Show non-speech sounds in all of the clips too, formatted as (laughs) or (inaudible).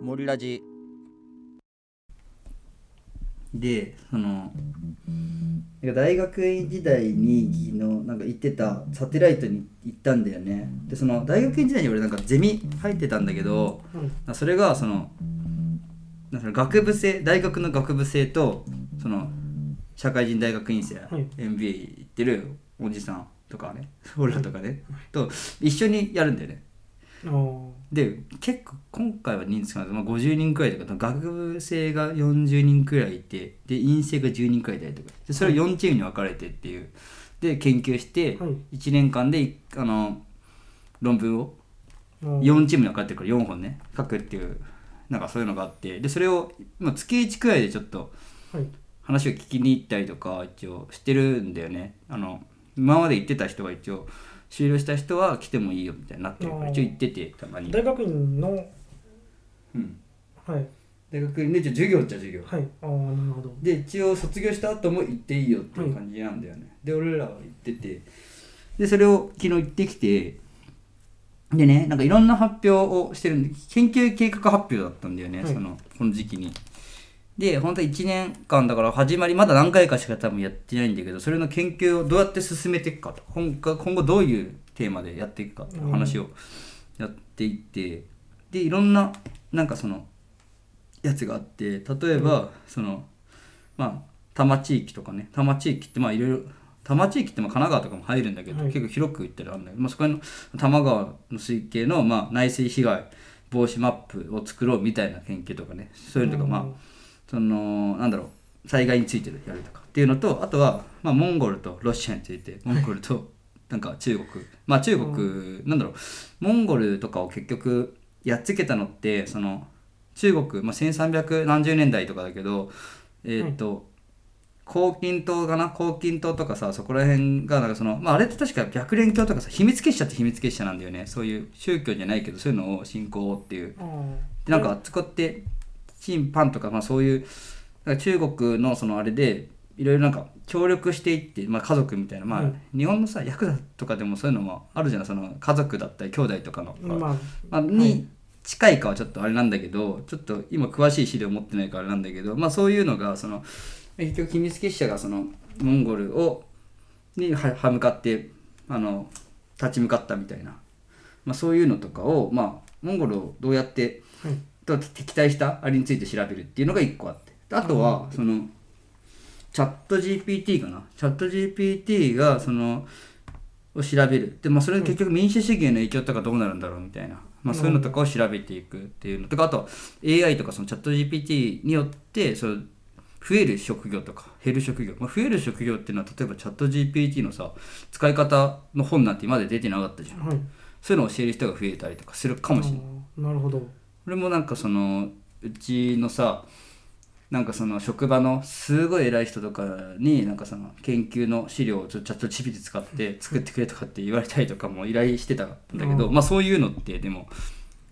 森ラジ。でそのなんか大学院時代にのなんか行ってたサテライトに行ったんだよね。でその大学院時代に俺なんかゼミ入ってたんだけどそれがそのなんか学部生大学の学部生とその社会人大学院生、い。MBA 行ってるおじさんとかね (laughs) 俺らとかね、と一緒にやるんだよねで結構今回は人数が、まあ、50人くらいとか学部生が40人くらいいてで院生が10人くらいいたりとか。でそれを4チームに分かれてっていう。で研究してはい。1年間でいあの論文をあー4チームに分かれてるから4本ね書くっていうなんかそういうのがあって。でそれを、まあ、月1くらいでちょっとはい。話を聞きに行ったりとか一応してるんだよね。あの今まで行ってた人が一応終了した人は来てもいいよみたいになってるから一応行っててたまに。大学院のうん。はい。大学院で一応授業っちゃ授業。はい。ああなるほど。で一応卒業した後も行っていいよっていう感じなんだよね、で俺らは行ってて。でそれを昨日行ってきてでねなんかいろんな発表をしてるんで研究計画発表だったんだよね、はい。そのこの時期にで本当1年間だから始まりまだ何回かしか多分やってないんだけどそれの研究をどうやって進めていくかと。今後今後どういうテーマでやっていくかっていう話をやっていってでいろんななんかそのやつがあって例えば、そのまあ多摩地域とかね多摩地域ってまあいろいろ多摩地域ってまあ神奈川とかも入るんだけど、はい。結構広く言ったらあるんだけど、まあ、そこの多摩川の水系のまあ内水被害防止マップを作ろうみたいな研究とかねそういうのとかまあそのなんだろう災害についてやるとかっていうのとあとは、まあ、モンゴルとロシアについてモンゴルとなんか中国。まあ中国、なんだろう。モンゴルとかを結局やっつけたのってその中国、まあ、1300何十年代とかだけどえーっと、黄金島かな？黄金島とかさそこら辺がなんかその、まあ、あれって確か白蓮教とかさ秘密結社って秘密結社なんだよね。そういう宗教じゃないけどそういうのを信仰っていう。あでなんかあっちこってチンパンとか、まあ、そういう中国のそのあれでいろいろなんか協力していって、まあ、家族みたいな、まあうん。日本のさヤクザとかでもそういうのもあるじゃないその家族だったり兄弟とかの、あまあまあ、に近いかはちょっとあれなんだけどちょっと今詳しい資料持ってないからあれなんだけど、まあ、そういうのがその結局秘密結社がそのモンゴルをには歯向かってあの立ち向かったみたいな、まあ、そういうのとかを、まあ、モンゴルをどうやってはいと敵対したあれについて調べるっていうのが一個あって。あとはそのチャット GPT かな。チャット GPT がそのを調べる。で、まあ、それで結局民主主義への影響とかどうなるんだろうみたいな、まあ、そういうのとかを調べていくっていうの。とかあと AI とかそのチャット GPT によってその増える職業とか減る職業、まあ、増える職業っていうのは例えばチャット GPT のさ使い方の本なんて今まで出てなかったじゃん。はい。そういうのを教える人が増えたりとかするかもしれない。なるほど俺もなんかそのうちのさなんかその職場のすごい偉い人とかになんかその研究の資料をちょチャット GPT 使って作ってくれとかって言われたりとかも依頼してたんだけど、うん。まあそういうのってでも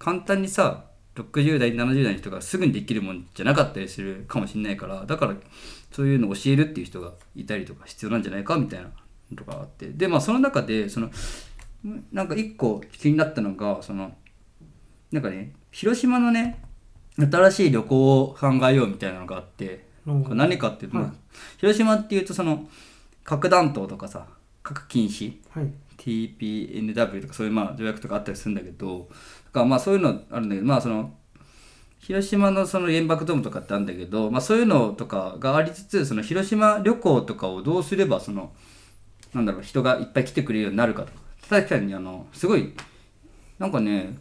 簡単にさ60代70代の人がすぐにできるもんじゃなかったりするかもしれないからだからそういうのを教えるっていう人がいたりとか必要なんじゃないかみたいなのとかあって。でまあその中でそのなんか一個気になったのがそのなんかね広島のね新しい旅行を考えようみたいなのがあって、うん何かっていうと、はい。まあ広島っていうとその核弾頭とかさ核禁止はい。TPNW とかそういうまあ条約とかあったりするんだけどだからまあそういうのあるんだけどまあその広島のその原爆ドームとかってあるんだけど、まあ、そういうのとかがありつつその広島旅行とかをどうすればそのなんだろう人がいっぱい来てくれるようになるかとか。確かにあのすごいなんかね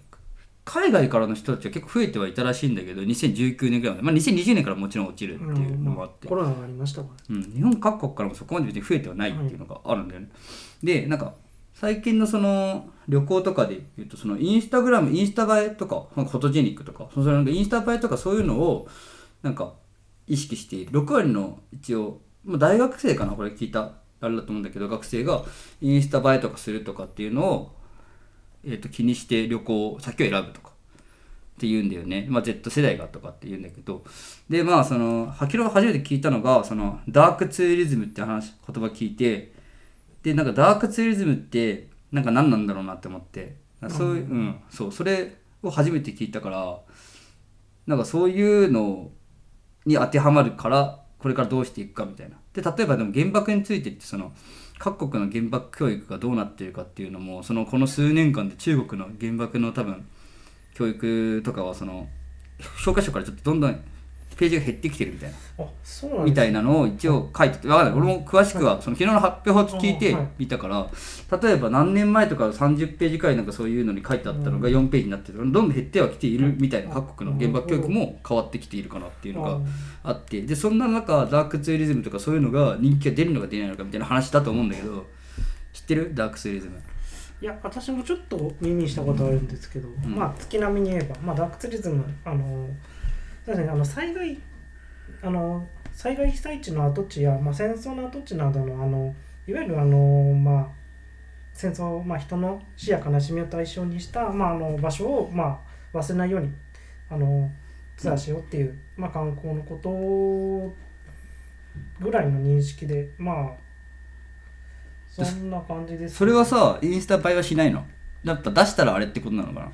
海外からの人たちは結構増えてはいたらしいんだけど2019年ぐらいまで、まあ、2020年からもちろん落ちるっていうのもあって、コロナがありましたから。うん、日本各国からもそこまで別に増えてはないっていうのがあるんだよね。でなんか最近のその旅行とかで言うとそのインスタグラムインスタ映えとかフォトジェニックとかそのなんかインスタ映えとかそういうのをなんか意識している。6割の一応まあ大学生かなこれ聞いたあれだと思うんだけど学生がインスタ映えとかするとかっていうのを、えー、と気にして旅行先を選ぶとか。って言うんだよね、まあ、Z 世代がとかって言うんだけど。でまあそのハキロが初めて聞いたのがそのダークツーリズムって話言葉聞いて。でなんかダークツーリズムってなんか何なんだろうなって思って。そういう、うん、そうそれを初めて聞いたからなんかそういうのに当てはまるからこれからどうしていくかみたいな。で例えばでも原爆についてってその各国の原爆教育がどうなっているかっていうのもそのこの数年間で中国の原爆の多分教育とかはその教科書からちょっとどんどんページが減ってきてるみたいな。あそうなんみたいいなのを一応書いてて、わかんない。俺も詳しくは、その昨日の発表を聞いてはい見たから、例えば何年前とか30ページくらいなんかそういうのに書いてあったのが4ページになってるどんどん減ってはきているみたいな各国の原爆教育も変わってきているかなっていうのがあって、で、そんな中、ダークツーリズムとかそういうのが人気が出るのか出ないのかみたいな話だと思うんだけど、知ってる？ダークツーリズム。いや私もちょっと耳にしたことあるんですけど、ん。まあ月並みに言えば、まあ、ダークツーリズムあのそうですねあの災害あの災害被災地の跡地や、まあ、戦争の跡地などのあのいわゆるあの、まあ、戦争、まあ、人の死や悲しみを対象にした、まあ、あの場所を、まあ、忘れないようにあのツアーしようっていう、まあ、観光のことぐらいの認識でまあそんな感じです、それはさ、インスタ映えはしないの？やっぱ出したらあれってことなのかな？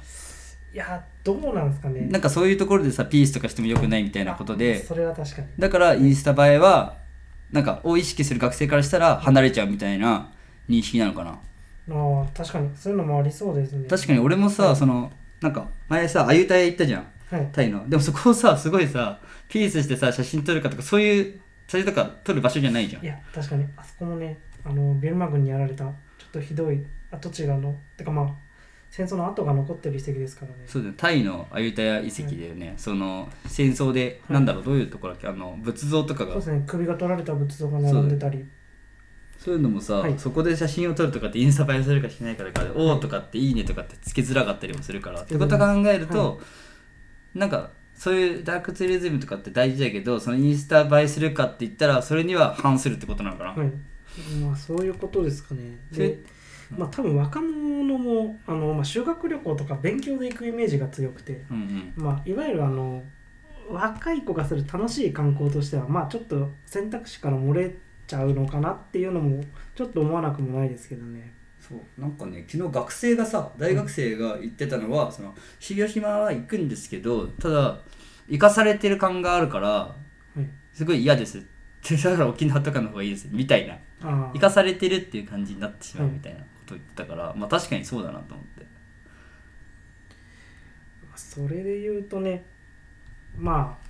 いやどうなんですかね。なんかそういうところでさ、ピースとかしてもよくないみたいなことで、それは確かに。だからインスタ映えはなんかを意識する学生からしたら離れちゃうみたいな認識なのかな。ああ確かに。そういうのもありそうですね。確かに。俺もさそのなんか前さあゆたや行ったじゃん。はい。タイの。でもそこをさすごいさピースしてさ写真撮るかとかそういう写真とか撮る場所じゃないじゃん。いや確かに。あそこもねあのビルマ軍にやられたちょっとひどい跡地がのてかまあ戦争の跡が残ってる遺跡ですからね。そうだよタイのアユタヤ遺跡だよね、その戦争で、はいなんだろうどういうところだっけ？あの仏像とかが。そうですね。首が取られた仏像が並んでたり。そういうのもさ、はい。そこで写真を撮るとかってインスタ映えするかしないかだから、おおとかっていいねとかってつけづらかったりもするからってことを考えると、はなんかそういうダークツーリズムとかって大事だけどそのインスタ映えするかって言ったらそれには反するってことなのかな、はい。まあそういうことですかね。でまあ多分若者もあの、まあ、修学旅行とか勉強で行くイメージが強くてうんうん。まあ、いわゆるあの若い子がする楽しい観光としてはまあちょっと選択肢から漏れちゃうのかなっていうのもちょっと思わなくもないですけどね。そう。なんかね昨日学生がさ大学生が言ってたのは、その広島は行くんですけどただ生かされてる感があるからはい。すごい嫌です。(laughs) ってだから沖縄とかの方がいいです。みたいな。あ生かされてるっていう感じになってしまうみたいな。ことを言ってたから、まあ確かにそうだなと思って。あそれで言うとねまあ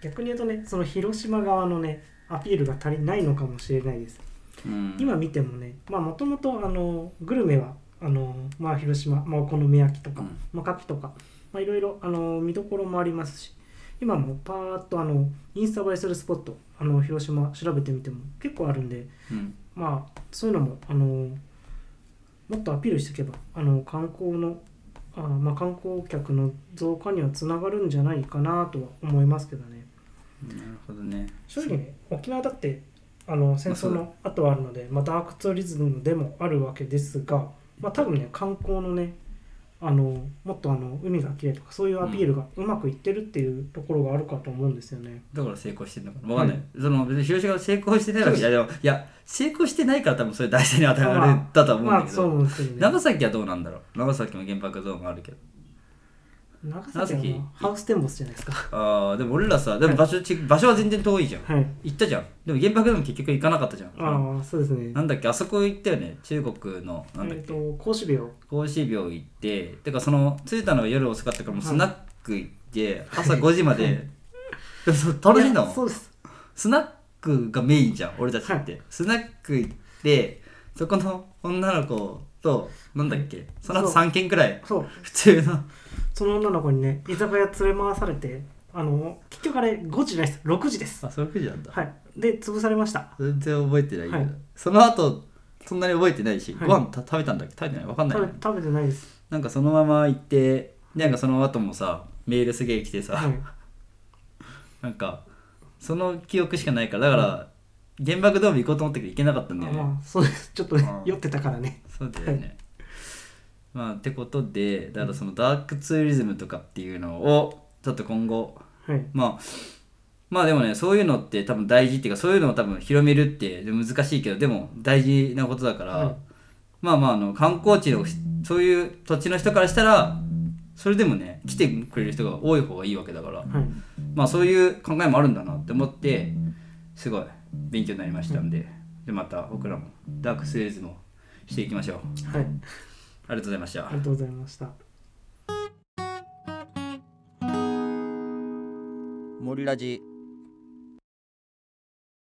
逆に言うとねその広島側のねアピールが足りないのかもしれないです。うん。今見てもねまあもともとあのグルメはあのまあ広島、まあ、お好み焼きとか、うん。まあ、牡蠣とかまあいろいろあの見どころもありますし今もパーッとあのインスタ映えするスポットあの広島調べてみても結構あるんでうん。まあそういうのもあのもっとアピールしていけばあの観光のあまあ観光客の増加にはつながるんじゃないかなとは思いますけどね。なるほどね。正直ね沖縄だってあの戦争の後はあるので、まあ、ダークツーリズムでもあるわけですが、まあ、多分ね観光のねあのもっとあの海が綺麗とかそういうアピールがうまくいってるっていうところがあるかと思うんですよね。だから成功してるのかな。わかんない、はその別に広島が成功してないわけじゃいやでもいや成功してないから多分それ大事に当たるまあだとは思うんだけどね。長崎はどうなんだろう。長崎も原爆ゾーンがあるけど長崎はまあハウステンボスじゃないですか。ああでも俺らさでも場所ち、場所は全然遠いじゃん。はい。行ったじゃん。でも原爆でも結局行かなかったじゃん。ああそうですね。なんだっけあそこ行ったよね。中国のなんだっけ、えっと孔子廟。孔子廟行っててかその着いたのは夜遅かったからもうはい。スナック行って、朝5時まで。でもそう楽しんだもんそうです。スナックがメインじゃん俺たちって、スナック行ってそこの女の子となんだっけ？その後そう。3軒くらい？そう。普通の。その女の子にね居酒屋連れ回されてあの結局あれ5時じゃないです6時です。あそれ9時なんだ、はい。で潰されました。全然覚えてない。けど、はい。その後そんなに覚えてないし、はい。ご飯た食べたんだっけ？食べてない？わかんない。食べ食べてないです。なんかそのまま行ってなんかその後もさメールすげえ来てさ、はい。(laughs) なんかその記憶しかないからだから、原爆ドーム行こうと思ったけど行けなかったんだよね、あまあそうです。ちょっとねうん。酔ってたからね。そうだよね、まあってことでだからそのダークツーリズムとかっていうのをちょっと今後はい。まあまあでもねそういうのって多分大事っていうかそういうのを多分広めるって難しいけどでも大事なことだから、はい。まあまああの観光地のそういう土地の人からしたらそれでもね来てくれる人が多い方がいいわけだからはい。まあそういう考えもあるんだなって思ってすごい勉強になりましたんででまた僕らもダークスレイズもしていきましょう。はい。ありがとうございました。ありがとうございました。森ラジ